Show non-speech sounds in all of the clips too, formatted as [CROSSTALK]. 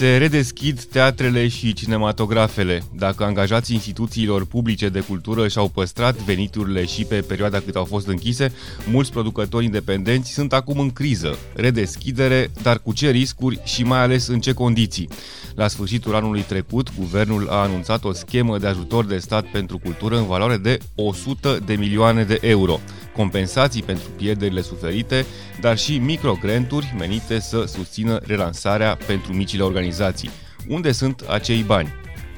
Se redeschid teatrele și cinematografele. Dacă angajații instituțiilor publice de cultură și-au păstrat veniturile și pe perioada cât au fost închise, mulți producători independenți sunt acum în criză. Redeschidere, dar cu ce riscuri și mai ales în ce condiții. La sfârșitul anului trecut, guvernul a anunțat o schemă de ajutor de stat pentru cultură în valoare de 100 de milioane de euro compensații pentru pierderile suferite, dar și microgranturi menite să susțină relansarea pentru micile organizații. Unde sunt acei bani?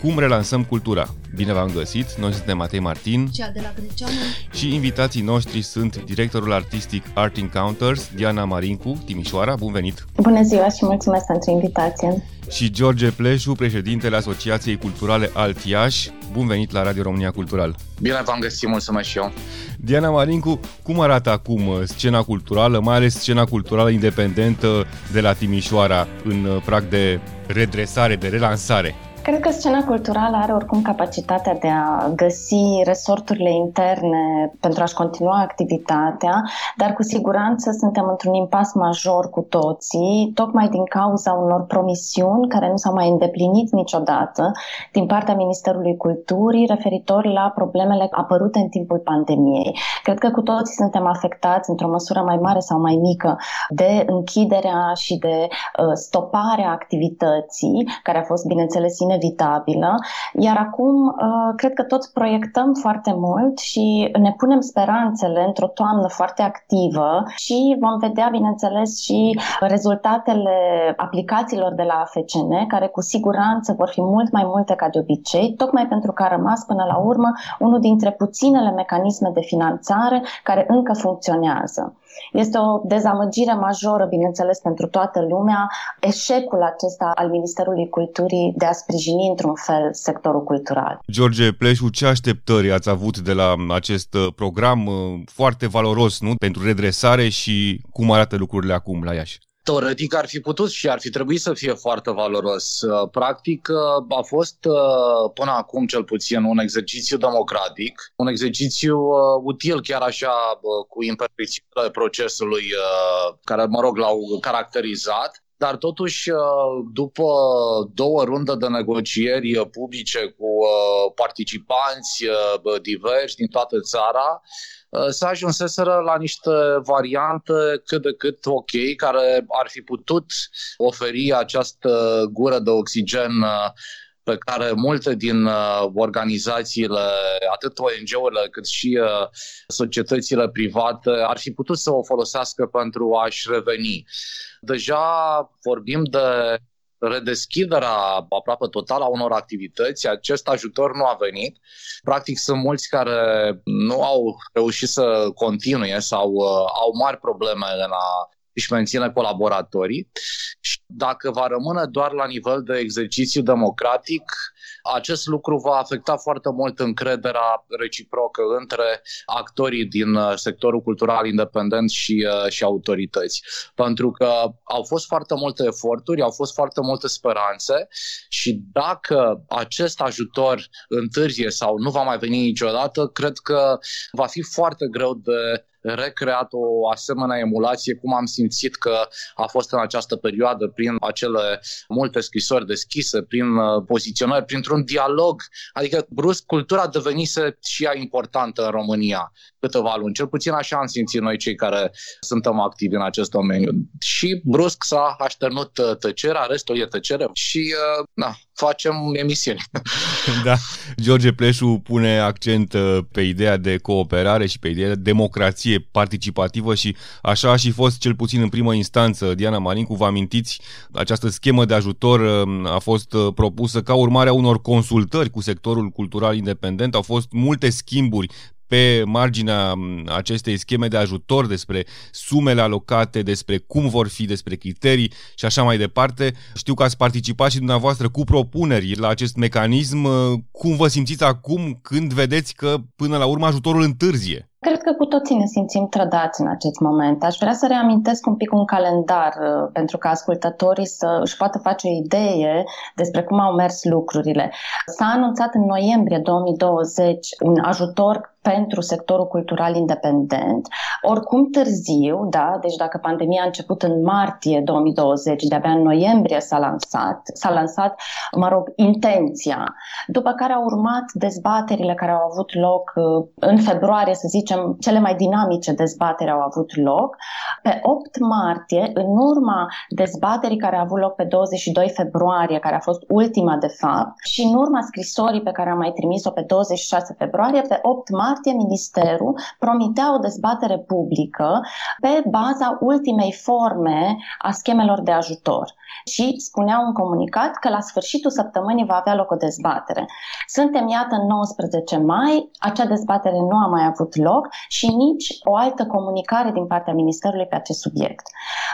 Cum relansăm cultura? Bine v-am găsit, noi suntem Matei Martin Cea de la Greceanu. și invitații noștri sunt directorul artistic Art Encounters, Diana Marincu, Timișoara, bun venit! Bună ziua și mulțumesc pentru invitație! Și George Pleșu, președintele Asociației Culturale Altiaș, bun venit la Radio România Cultural! Bine v-am găsit, mulțumesc și eu! Diana Marincu, cum arată acum scena culturală, mai ales scena culturală independentă de la Timișoara, în prag de redresare, de relansare? Cred că scena culturală are oricum capacitatea de a găsi resorturile interne pentru a-și continua activitatea, dar cu siguranță suntem într-un impas major cu toții, tocmai din cauza unor promisiuni care nu s-au mai îndeplinit niciodată din partea Ministerului Culturii referitor la problemele apărute în timpul pandemiei. Cred că cu toții suntem afectați într-o măsură mai mare sau mai mică de închiderea și de uh, stoparea activității, care a fost, bineînțeles, inevitabilă, iar acum uh, cred că toți proiectăm foarte mult și ne punem speranțele într-o toamnă foarte activă și vom vedea, bineînțeles, și rezultatele aplicațiilor de la AFCN, care cu siguranță vor fi mult mai multe ca de obicei, tocmai pentru că a rămas până la urmă unul dintre puținele mecanisme de finanțare care încă funcționează. Este o dezamăgire majoră, bineînțeles, pentru toată lumea, eșecul acesta al Ministerului Culturii de a sprijini într-un fel sectorul cultural. George Pleșu, ce așteptări ați avut de la acest uh, program uh, foarte valoros nu? pentru redresare și cum arată lucrurile acum la Iași? Teoretic ar fi putut și ar fi trebuit să fie foarte valoros. Uh, practic a fost până acum cel puțin un exercițiu democratic, un exercițiu util chiar așa cu imperfecțiunile procesului care, mă rog, l-au caracterizat dar totuși, după două runde de negocieri publice cu participanți diversi din toată țara, s-a ajunseseră la niște variante cât de cât ok, care ar fi putut oferi această gură de oxigen pe care multe din uh, organizațiile, atât ONG-urile cât și uh, societățile private, ar fi putut să o folosească pentru a-și reveni. Deja vorbim de redeschiderea aproape totală a unor activități, acest ajutor nu a venit. Practic sunt mulți care nu au reușit să continue sau uh, au mari probleme în a își menține colaboratorii și dacă va rămâne doar la nivel de exercițiu democratic, acest lucru va afecta foarte mult încrederea reciprocă între actorii din uh, sectorul cultural independent și, uh, și autorități. Pentru că au fost foarte multe eforturi, au fost foarte multe speranțe și dacă acest ajutor întârzie sau nu va mai veni niciodată, cred că va fi foarte greu de recreat o asemenea emulație, cum am simțit că a fost în această perioadă prin acele multe scrisori deschise, prin uh, poziționări, printr-un dialog. Adică brusc cultura devenise și ea importantă în România câteva luni. Cel puțin așa am simțit noi cei care suntem activi în acest domeniu. Și brusc s-a așternut uh, tăcerea, restul e tăcere și uh, na, facem emisiuni. [LAUGHS] Da, George Pleșu pune accent pe ideea de cooperare și pe ideea de democrație democrație participativă și așa a și fost cel puțin în primă instanță. Diana Marincu, vă amintiți, această schemă de ajutor uh, a fost uh, propusă ca urmare a unor consultări cu sectorul cultural independent. Au fost multe schimburi pe marginea um, acestei scheme de ajutor, despre sumele alocate, despre cum vor fi, despre criterii și așa mai departe. Știu că ați participat și dumneavoastră cu propuneri la acest mecanism. Uh, cum vă simțiți acum când vedeți că până la urmă ajutorul întârzie? Cred că cu toții ne simțim trădați în acest moment. Aș vrea să reamintesc un pic un calendar uh, pentru ca ascultătorii să își poată face o idee despre cum au mers lucrurile. S-a anunțat în noiembrie 2020 un ajutor pentru sectorul cultural independent. Oricum târziu, da, deci dacă pandemia a început în martie 2020, de-abia în noiembrie s-a lansat, s-a lansat, mă rog, intenția, după care au urmat dezbaterile care au avut loc uh, în februarie, să zicem, cele mai dinamice dezbateri au avut loc. Pe 8 martie, în urma dezbaterii care a avut loc pe 22 februarie, care a fost ultima de fapt, și în urma scrisorii pe care am mai trimis-o pe 26 februarie, pe 8 martie martie, Ministerul promitea o dezbatere publică pe baza ultimei forme a schemelor de ajutor și spunea un comunicat că la sfârșitul săptămânii va avea loc o dezbatere. Suntem, iată, în 19 mai, acea dezbatere nu a mai avut loc și nici o altă comunicare din partea Ministerului pe acest subiect.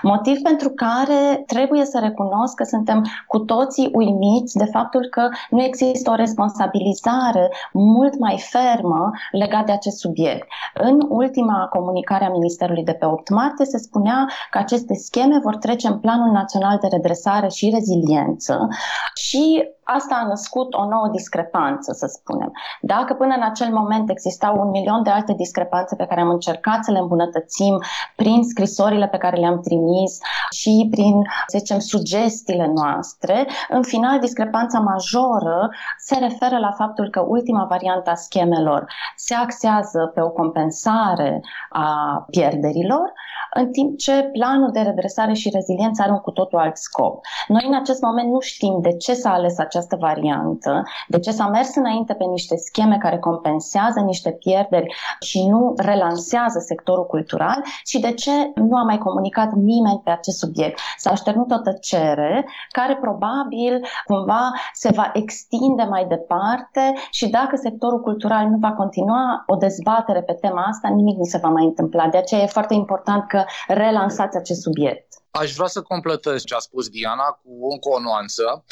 Motiv pentru care trebuie să recunosc că suntem cu toții uimiți de faptul că nu există o responsabilizare mult mai fermă legat de acest subiect. În ultima comunicare a Ministerului de pe 8 martie se spunea că aceste scheme vor trece în Planul Național de Redresare și Reziliență și asta a născut o nouă discrepanță, să spunem. Dacă până în acel moment existau un milion de alte discrepanțe pe care am încercat să le îmbunătățim prin scrisorile pe care le-am trimis și prin, să zicem, sugestiile noastre, în final discrepanța majoră se referă la faptul că ultima variantă a schemelor se axează pe o compensare a pierderilor, în timp ce planul de redresare și reziliență are un cu totul alt scop. Noi în acest moment nu știm de ce s-a ales această variantă, de ce s-a mers înainte pe niște scheme care compensează niște pierderi și nu relansează sectorul cultural și de ce nu a mai comunicat nimeni pe acest subiect. S-a așternut o tăcere care probabil cumva se va extinde mai departe și dacă sectorul cultural nu va continua o dezbatere pe tema asta, nimic nu se va mai întâmpla. De aceea e foarte important că relansați acest subiect. Aș vrea să completez ce a spus Diana cu încă o nuanță.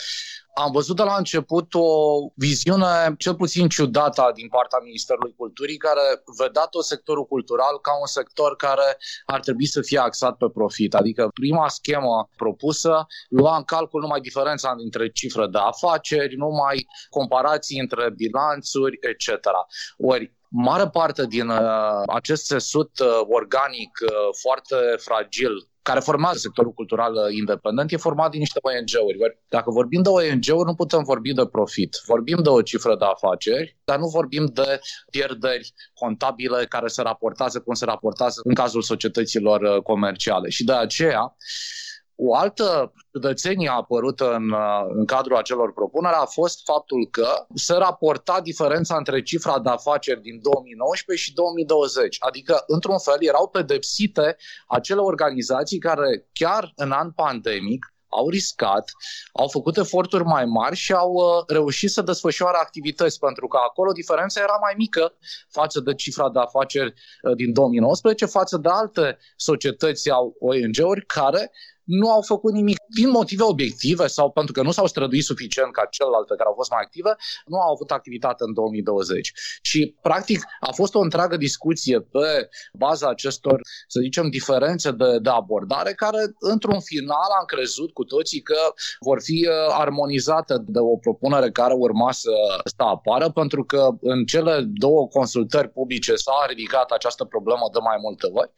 Am văzut de la început o viziune cel puțin ciudată din partea Ministerului Culturii, care vedea tot sectorul cultural ca un sector care ar trebui să fie axat pe profit. Adică prima schemă propusă lua în calcul numai diferența dintre cifre de afaceri, numai comparații între bilanțuri, etc. Ori mare parte din uh, acest sesut uh, organic uh, foarte fragil care formează sectorul cultural uh, independent e format din niște ONG-uri. Dacă vorbim de ONG-uri, nu putem vorbi de profit. Vorbim de o cifră de afaceri, dar nu vorbim de pierderi contabile care se raportează cum se raportează în cazul societăților uh, comerciale. Și de aceea, o altă ciudățenie apărută în, în cadrul acelor propuneri a fost faptul că se raporta diferența între cifra de afaceri din 2019 și 2020. Adică, într-un fel, erau pedepsite acele organizații care, chiar în an pandemic, au riscat, au făcut eforturi mai mari și au uh, reușit să desfășoare activități, pentru că acolo diferența era mai mică față de cifra de afaceri uh, din 2019, față de alte societăți sau ONG-uri care nu au făcut nimic din motive obiective sau pentru că nu s-au străduit suficient ca celelalte care au fost mai active, nu au avut activitate în 2020. Și, practic, a fost o întreagă discuție pe baza acestor, să zicem, diferențe de, de abordare, care, într-un final, am crezut cu toții că vor fi uh, armonizate de o propunere care urma să, să apară, pentru că în cele două consultări publice s-a ridicat această problemă de mai multe ori.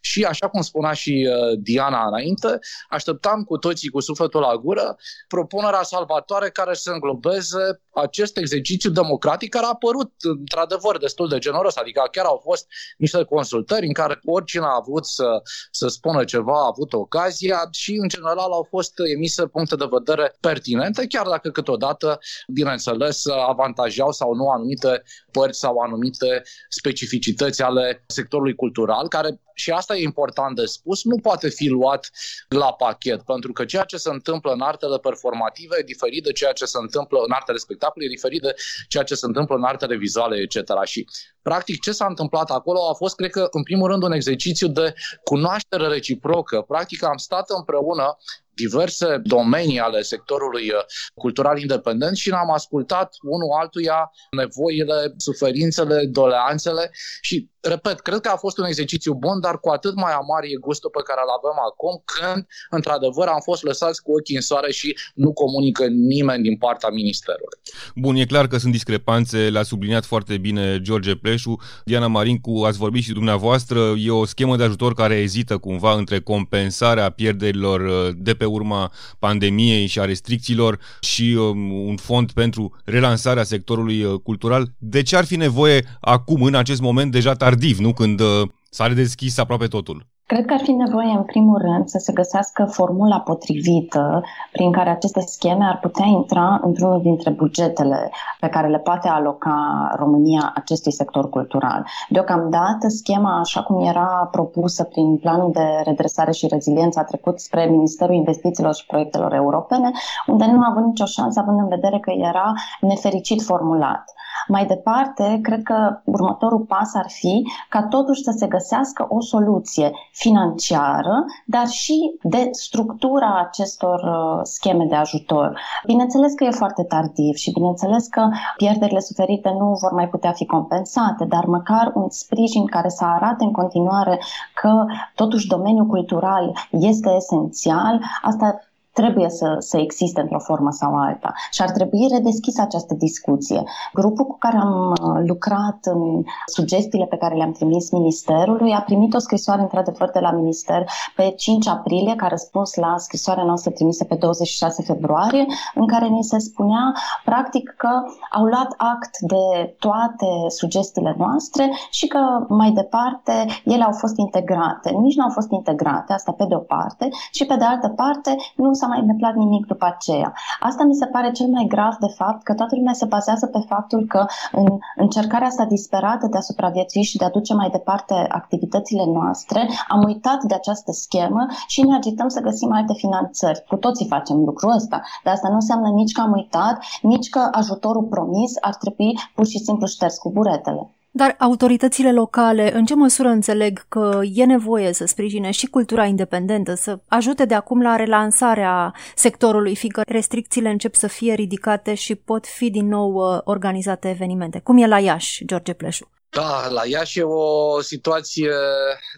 Și, așa cum spunea și uh, Diana înainte, așteptam cu toții cu sufletul la gură propunerea salvatoare care să înglobeze acest exercițiu democratic care a apărut într-adevăr destul de generos, adică chiar au fost niște consultări în care oricine a avut să, să spună ceva a avut ocazia și în general au fost emise puncte de vedere pertinente, chiar dacă câteodată, bineînțeles, avantajau sau nu anumite părți sau anumite specificități ale sectorului cultural, care și asta e important de spus, nu poate fi luat la pachet, pentru că ceea ce se întâmplă în artele performative e diferit de ceea ce se întâmplă în artele spectacolului, e diferit de ceea ce se întâmplă în artele vizuale, etc. Și Practic, ce s-a întâmplat acolo a fost, cred că, în primul rând, un exercițiu de cunoaștere reciprocă. Practic, am stat împreună diverse domenii ale sectorului uh, cultural independent și ne-am ascultat unul altuia nevoile, suferințele, doleanțele și repet, cred că a fost un exercițiu bun, dar cu atât mai amar e gustul pe care îl avem acum, când, într-adevăr, am fost lăsați cu ochii în soare și nu comunică nimeni din partea Ministerului. Bun, e clar că sunt discrepanțe, l-a subliniat foarte bine George Pleșu. Diana Marincu, ați vorbit și dumneavoastră, e o schemă de ajutor care ezită cumva între compensarea pierderilor uh, de pe urma pandemiei și a restricțiilor și um, un fond pentru relansarea sectorului uh, cultural. De ce ar fi nevoie acum, în acest moment, deja tardif, tardiv, nu? Când uh, s-a redeschis aproape totul. Cred că ar fi nevoie, în primul rând, să se găsească formula potrivită prin care aceste scheme ar putea intra într-unul dintre bugetele pe care le poate aloca România acestui sector cultural. Deocamdată, schema, așa cum era propusă prin planul de redresare și reziliență, a trecut spre Ministerul Investițiilor și Proiectelor Europene, unde nu a avut nicio șansă, având în vedere că era nefericit formulat. Mai departe, cred că următorul pas ar fi ca totuși să se găsească o soluție financiară, dar și de structura acestor uh, scheme de ajutor. Bineînțeles că e foarte tardiv și bineînțeles că pierderile suferite nu vor mai putea fi compensate, dar măcar un sprijin care să arate în continuare că totuși domeniul cultural este esențial, asta trebuie să, să existe într-o formă sau alta și ar trebui redeschisă această discuție. Grupul cu care am uh, lucrat în sugestiile pe care le-am trimis Ministerului a primit o scrisoare într-adevăr de la Minister pe 5 aprilie ca răspuns la scrisoarea noastră trimisă pe 26 februarie în care ni se spunea practic că au luat act de toate sugestiile noastre și că mai departe ele au fost integrate. Nici nu au fost integrate, asta pe de o parte, și pe de altă parte nu s-a s-a mai întâmplat nimic după aceea. Asta mi se pare cel mai grav de fapt, că toată lumea se bazează pe faptul că în încercarea asta disperată de a supraviețui și de a duce mai departe activitățile noastre, am uitat de această schemă și ne agităm să găsim alte finanțări. Cu toții facem lucrul ăsta, dar asta nu înseamnă nici că am uitat, nici că ajutorul promis ar trebui pur și simplu șters cu buretele. Dar autoritățile locale, în ce măsură înțeleg că e nevoie să sprijine și cultura independentă, să ajute de acum la relansarea sectorului, fiindcă restricțiile încep să fie ridicate și pot fi din nou uh, organizate evenimente? Cum e la Iași, George Pleșu? Da, la Iași e o situație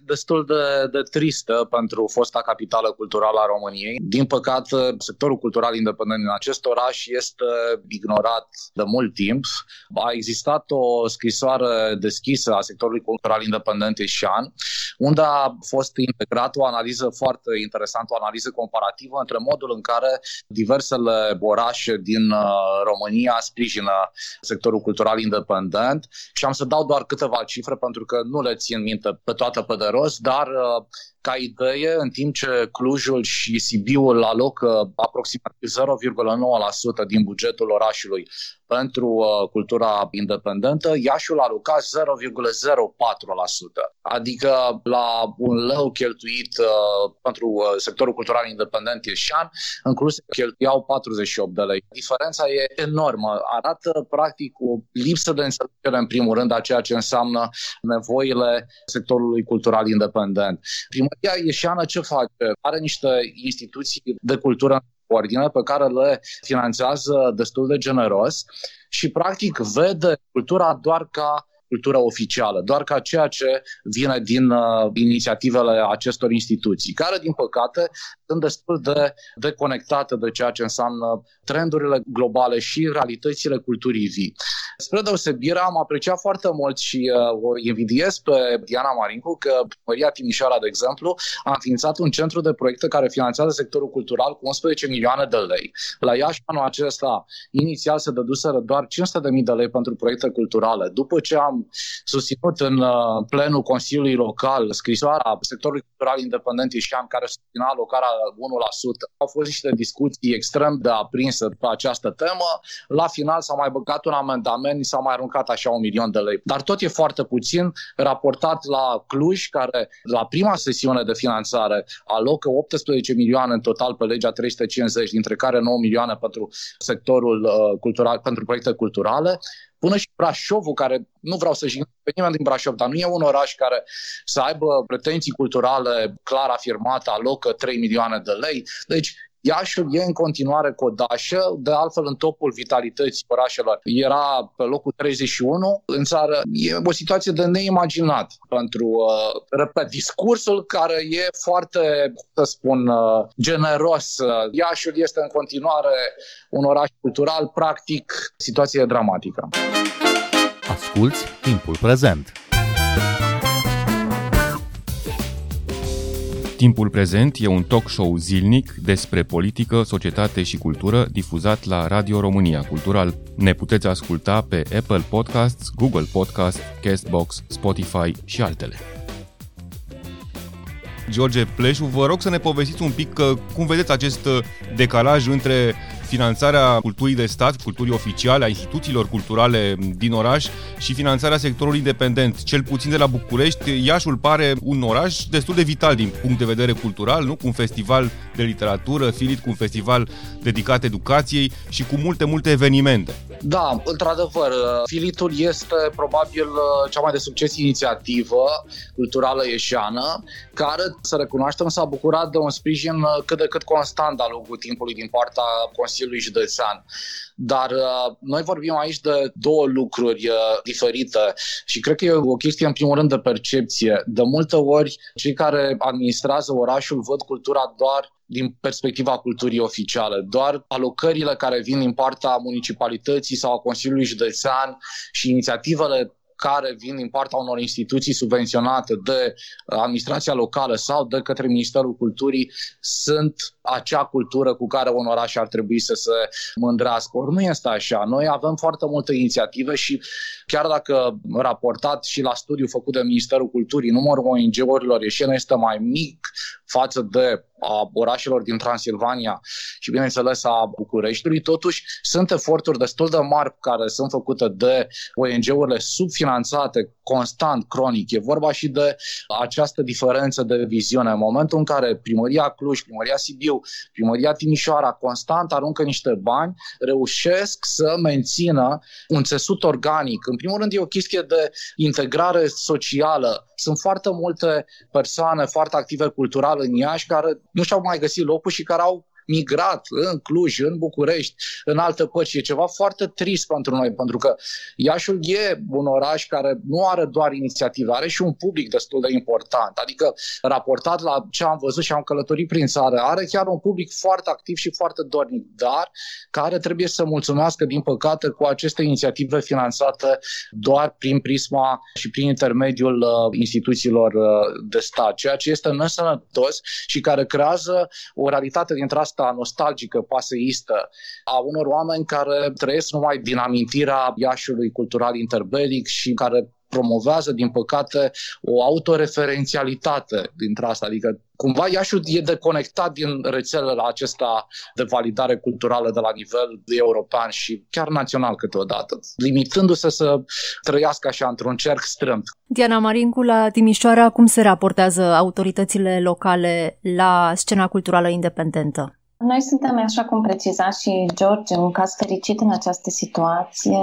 destul de, de tristă pentru fosta capitală culturală a României. Din păcate, sectorul cultural independent din acest oraș este ignorat de mult timp. A existat o scrisoare deschisă a sectorului cultural independent ieșan, unde a fost integrată o analiză foarte interesantă, o analiză comparativă între modul în care diversele orașe din uh, România sprijină sectorul cultural independent și am să dau doar câteva cifre pentru că nu le țin minte pe toate pe de rost, dar uh, ca idee, în timp ce Clujul și Sibiul alocă aproximativ 0,9% din bugetul orașului pentru uh, cultura independentă, Iașiul aloca 0,04%. Adică la un leu cheltuit uh, pentru uh, sectorul cultural independent ieșan, în Cluj cheltuiau 48 de lei. Diferența e enormă. Arată practic o lipsă de înțelegere în primul rând a ceea ce înseamnă nevoile sectorului cultural independent. Primăria ieșeană ce face? Are niște instituții de cultură ordine pe care le finanțează destul de generos și practic vede cultura doar ca cultura oficială, doar ca ceea ce vine din uh, inițiativele acestor instituții, care, din păcate, sunt destul de deconectate de ceea ce înseamnă trendurile globale și realitățile culturii vii. Spre deosebire, am apreciat foarte mult și uh, o invidiez pe Diana Marincu că Maria Timișoara, de exemplu, a înființat un centru de proiecte care finanțează sectorul cultural cu 11 milioane de lei. La Iași, anul acesta, inițial se dăduseră doar 500.000 de lei pentru proiecte culturale. După ce am susținut în uh, plenul Consiliului Local scrisoarea sectorului cultural independent Ișan care susținea alocarea 1%. Au fost niște discuții extrem de aprinse pe această temă. La final s-a mai băgat un amendament, s-a mai aruncat așa un milion de lei. Dar tot e foarte puțin raportat la Cluj, care la prima sesiune de finanțare alocă 18 milioane în total pe legea 350, dintre care 9 milioane pentru sectorul uh, cultural, pentru proiecte culturale până și Brașovul, care nu vreau să jignesc pe nimeni din Brașov, dar nu e un oraș care să aibă pretenții culturale clar afirmate, alocă 3 milioane de lei. Deci Iașiul e în continuare codașă, de altfel în topul vitalității orașelor era pe locul 31 în țară. E o situație de neimaginat pentru, uh, repet, discursul care e foarte, să spun, uh, generos. Iașiul este în continuare un oraș cultural, practic, situație dramatică. Asculți timpul prezent! Timpul prezent e un talk show zilnic despre politică, societate și cultură difuzat la Radio România Cultural. Ne puteți asculta pe Apple Podcasts, Google Podcasts, Castbox, Spotify și altele. George Pleșu, vă rog să ne povestiți un pic că, cum vedeți acest decalaj între finanțarea culturii de stat, culturii oficiale, a instituțiilor culturale din oraș și finanțarea sectorului independent. Cel puțin de la București, Iașul pare un oraș destul de vital din punct de vedere cultural, nu? cu un festival de literatură, Filit cu un festival dedicat educației și cu multe, multe evenimente. Da, într-adevăr, Filitul este probabil cea mai de succes inițiativă culturală ieșeană, care, să recunoaștem, s-a bucurat de un sprijin cât de cât constant de-a lungul timpului din partea Consiliului Consiliului Județean. Dar uh, noi vorbim aici de două lucruri uh, diferite și cred că e o chestie în primul rând de percepție. De multe ori cei care administrează orașul văd cultura doar din perspectiva culturii oficiale. Doar alocările care vin din partea municipalității sau a Consiliului Județean și inițiativele care vin din partea unor instituții subvenționate de administrația locală sau de către Ministerul Culturii sunt acea cultură cu care un oraș ar trebui să se mândrească. Ori nu este așa. Noi avem foarte multe inițiative și chiar dacă raportat și la studiu făcut de Ministerul Culturii, numărul ONG-urilor ieșene este mai mic față de a orașelor din Transilvania și, bineînțeles, a Bucureștiului. Totuși, sunt eforturi destul de mari care sunt făcute de ONG-urile subfinanțate constant, cronic. E vorba și de această diferență de viziune. În momentul în care primăria Cluj, primăria Sibiu, primăria Timișoara constant aruncă niște bani, reușesc să mențină un țesut organic. În primul rând, e o chestie de integrare socială. Sunt foarte multe persoane foarte active cultural în Iași care nu și-au mai găsit locul și care au migrat în Cluj, în București, în alte părți. E ceva foarte trist pentru noi, pentru că Iașul e un oraș care nu are doar inițiative, are și un public destul de important. Adică, raportat la ce am văzut și am călătorit prin țară, are chiar un public foarte activ și foarte dornic, dar care trebuie să mulțumească, din păcate, cu aceste inițiative finanțate doar prin prisma și prin intermediul uh, instituțiilor uh, de stat, ceea ce este nesănătos și care creează o realitate dintre asta asta nostalgică, paseistă, a unor oameni care trăiesc numai din amintirea Iașului cultural interbelic și care promovează, din păcate, o autoreferențialitate dintre asta. Adică, cumva, Iașul e deconectat din rețelele acesta de validare culturală de la nivel european și chiar național câteodată, limitându-se să trăiască așa într-un cerc strâmt. Diana Marincu, la Timișoara, cum se raportează autoritățile locale la scena culturală independentă? Noi suntem, așa cum preciza și George, un caz fericit în această situație,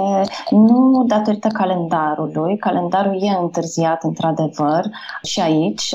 nu datorită calendarului. Calendarul e întârziat, într-adevăr, și aici,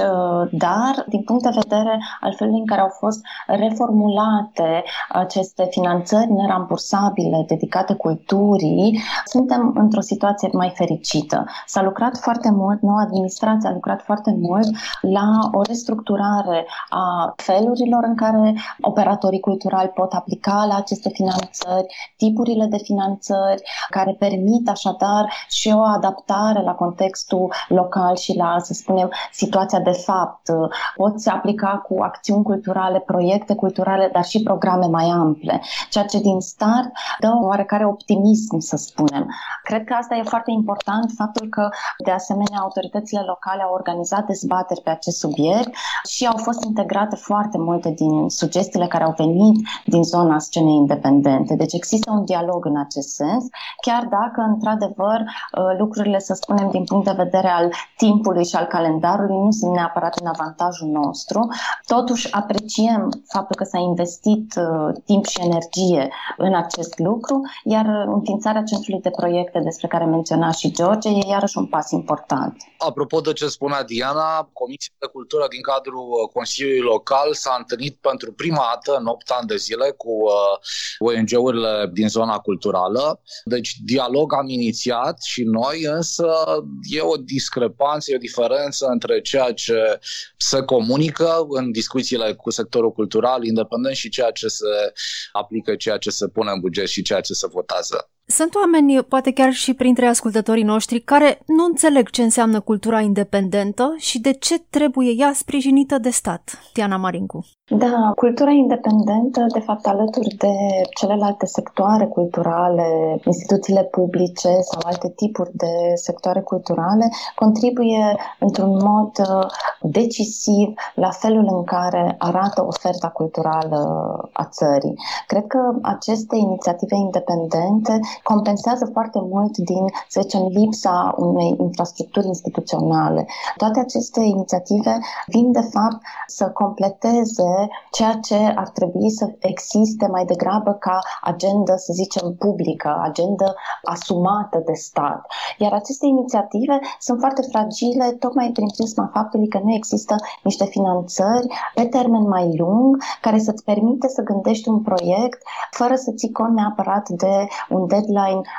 dar din punct de vedere al felului în care au fost reformulate aceste finanțări nerambursabile dedicate culturii, suntem într-o situație mai fericită. S-a lucrat foarte mult, noua administrație a lucrat foarte mult la o restructurare a felurilor în care operatorii operatorii culturali pot aplica la aceste finanțări, tipurile de finanțări care permit așadar și o adaptare la contextul local și la, să spunem, situația de fapt. Poți aplica cu acțiuni culturale, proiecte culturale, dar și programe mai ample, ceea ce din start dă un oarecare optimism, să spunem. Cred că asta e foarte important, faptul că, de asemenea, autoritățile locale au organizat dezbateri pe acest subiect și au fost integrate foarte multe din sugestiile care au venit din zona scenei independente. Deci există un dialog în acest sens, chiar dacă, într-adevăr, uh, lucrurile, să spunem, din punct de vedere al timpului și al calendarului, nu sunt neapărat în avantajul nostru. Totuși, apreciem faptul că s-a investit uh, timp și energie în acest lucru, iar înființarea centrului de proiecte despre care menționa și George e iarăși un pas important. Apropo de ce spunea Diana, Comisia de Cultură din cadrul uh, Consiliului Local s-a întâlnit pentru prima dată în 8 ani de zile cu uh, ONG-urile din zona culturală. Deci dialog am inițiat și noi, însă e o discrepanță, e o diferență între ceea ce se comunică în discuțiile cu sectorul cultural independent și ceea ce se aplică, ceea ce se pune în buget și ceea ce se votează. Sunt oameni, poate chiar și printre ascultătorii noștri, care nu înțeleg ce înseamnă cultura independentă și de ce trebuie ea sprijinită de stat. Tiana Marincu. Da, cultura independentă, de fapt, alături de celelalte sectoare culturale, instituțiile publice sau alte tipuri de sectoare culturale, contribuie într-un mod uh, decisiv la felul în care arată oferta culturală a țării. Cred că aceste inițiative independente compensează foarte mult din, să zicem, lipsa unei infrastructuri instituționale. Toate aceste inițiative vin, de fapt, să completeze ceea ce ar trebui să existe mai degrabă ca agenda, să zicem, publică, agenda asumată de stat. Iar aceste inițiative sunt foarte fragile tocmai prin prisma faptului că nu există niște finanțări pe termen mai lung care să-ți permite să gândești un proiect fără să ții cont neapărat de un deadline,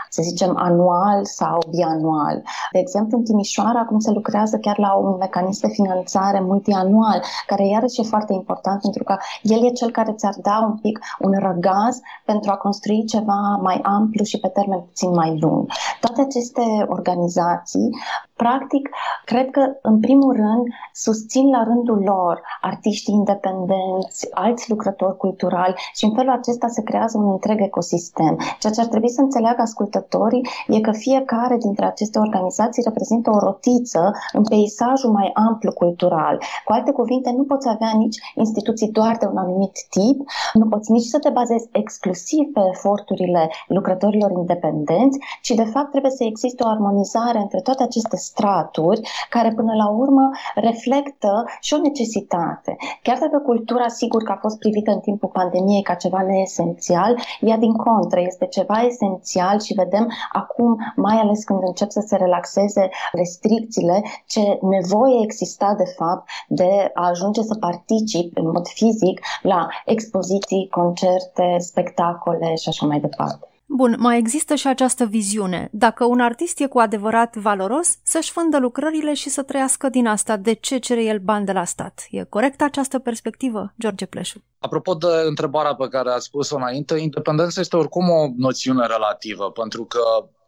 să zicem, anual sau bianual. De exemplu, în Timișoara acum se lucrează chiar la un mecanism de finanțare multianual, care iarăși e foarte important pentru că el e cel care ți-ar da un pic un răgaz pentru a construi ceva mai amplu și pe termen puțin mai lung. Toate aceste organizații practic, cred că, în primul rând, susțin la rândul lor artiștii independenți, alți lucrători culturali și în felul acesta se creează un întreg ecosistem. Ceea ce ar trebui să înțeleagă ascultătorii e că fiecare dintre aceste organizații reprezintă o rotiță în peisajul mai amplu cultural. Cu alte cuvinte, nu poți avea nici instituții doar de un anumit tip, nu poți nici să te bazezi exclusiv pe eforturile lucrătorilor independenți, ci de fapt trebuie să existe o armonizare între toate aceste straturi care până la urmă reflectă și o necesitate. Chiar dacă cultura sigur că a fost privită în timpul pandemiei ca ceva neesențial, ea din contră este ceva esențial și vedem acum, mai ales când încep să se relaxeze restricțiile, ce nevoie exista de fapt de a ajunge să particip în mod fizic la expoziții, concerte, spectacole și așa mai departe. Bun, mai există și această viziune. Dacă un artist e cu adevărat valoros, să-și vândă lucrările și să trăiască din asta. De ce cere el bani de la stat? E corectă această perspectivă, George Pleșu? Apropo de întrebarea pe care ați spus-o înainte, independența este oricum o noțiune relativă, pentru că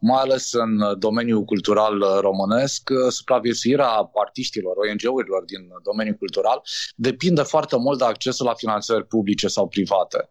mai ales în domeniul cultural românesc, supraviețuirea artiștilor, ONG-urilor din domeniul cultural depinde foarte mult de accesul la finanțări publice sau private.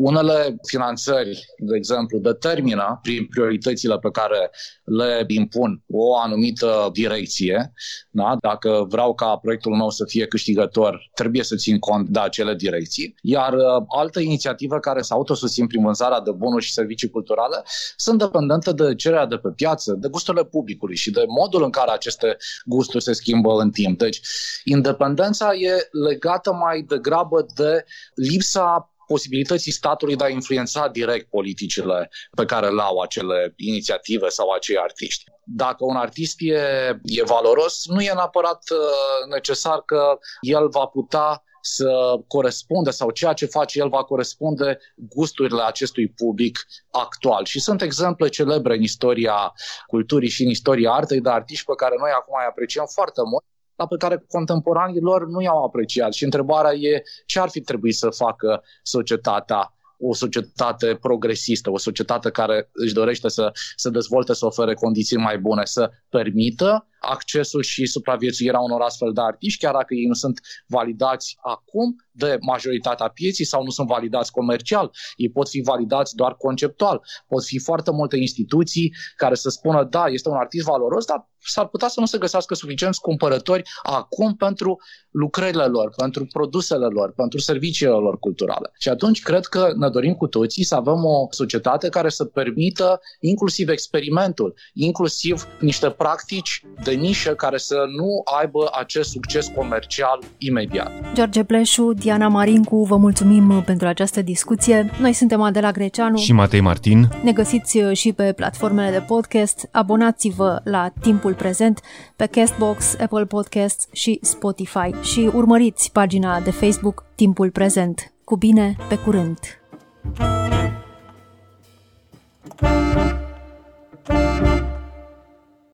Unele finanțări, de exemplu, determină prin prioritățile pe care le impun o anumită direcție. Da? Dacă vreau ca proiectul meu să fie câștigător, trebuie să țin cont de acele direcții. Iar uh, alte inițiative care se autosusțin prin vânzarea de bunuri și servicii culturale sunt dependente de cererea de pe piață, de gusturile publicului și de modul în care aceste gusturi se schimbă în timp. Deci, independența e legată mai degrabă de lipsa posibilității statului de a influența direct politicile pe care le au acele inițiative sau acei artiști. Dacă un artist e, e valoros, nu e neapărat uh, necesar că el va putea să corespunde sau ceea ce face el va corespunde gusturile acestui public actual. Și sunt exemple celebre în istoria culturii și în istoria artei de artiști pe care noi acum îi apreciem foarte mult dar pe care contemporanii lor nu i-au apreciat. Și întrebarea e ce ar fi trebuit să facă societatea o societate progresistă, o societate care își dorește să se dezvolte, să ofere condiții mai bune, să permită accesul și supraviețuirea unor astfel de artiști, chiar dacă ei nu sunt validați acum de majoritatea pieții sau nu sunt validați comercial. Ei pot fi validați doar conceptual. Pot fi foarte multe instituții care să spună, da, este un artist valoros, dar s-ar putea să nu se găsească suficienți cumpărători acum pentru lucrările lor, pentru produsele lor, pentru serviciile lor culturale. Și atunci cred că ne dorim cu toții să avem o societate care să permită inclusiv experimentul, inclusiv niște practici de nișă care să nu aibă acest succes comercial imediat. George Pleșu, Diana Marincu, vă mulțumim pentru această discuție. Noi suntem Adela Greceanu și Matei Martin. Ne găsiți și pe platformele de podcast. Abonați-vă la Timpul Prezent pe Castbox, Apple Podcasts și Spotify și urmăriți pagina de Facebook Timpul Prezent. Cu bine, pe curând! thank you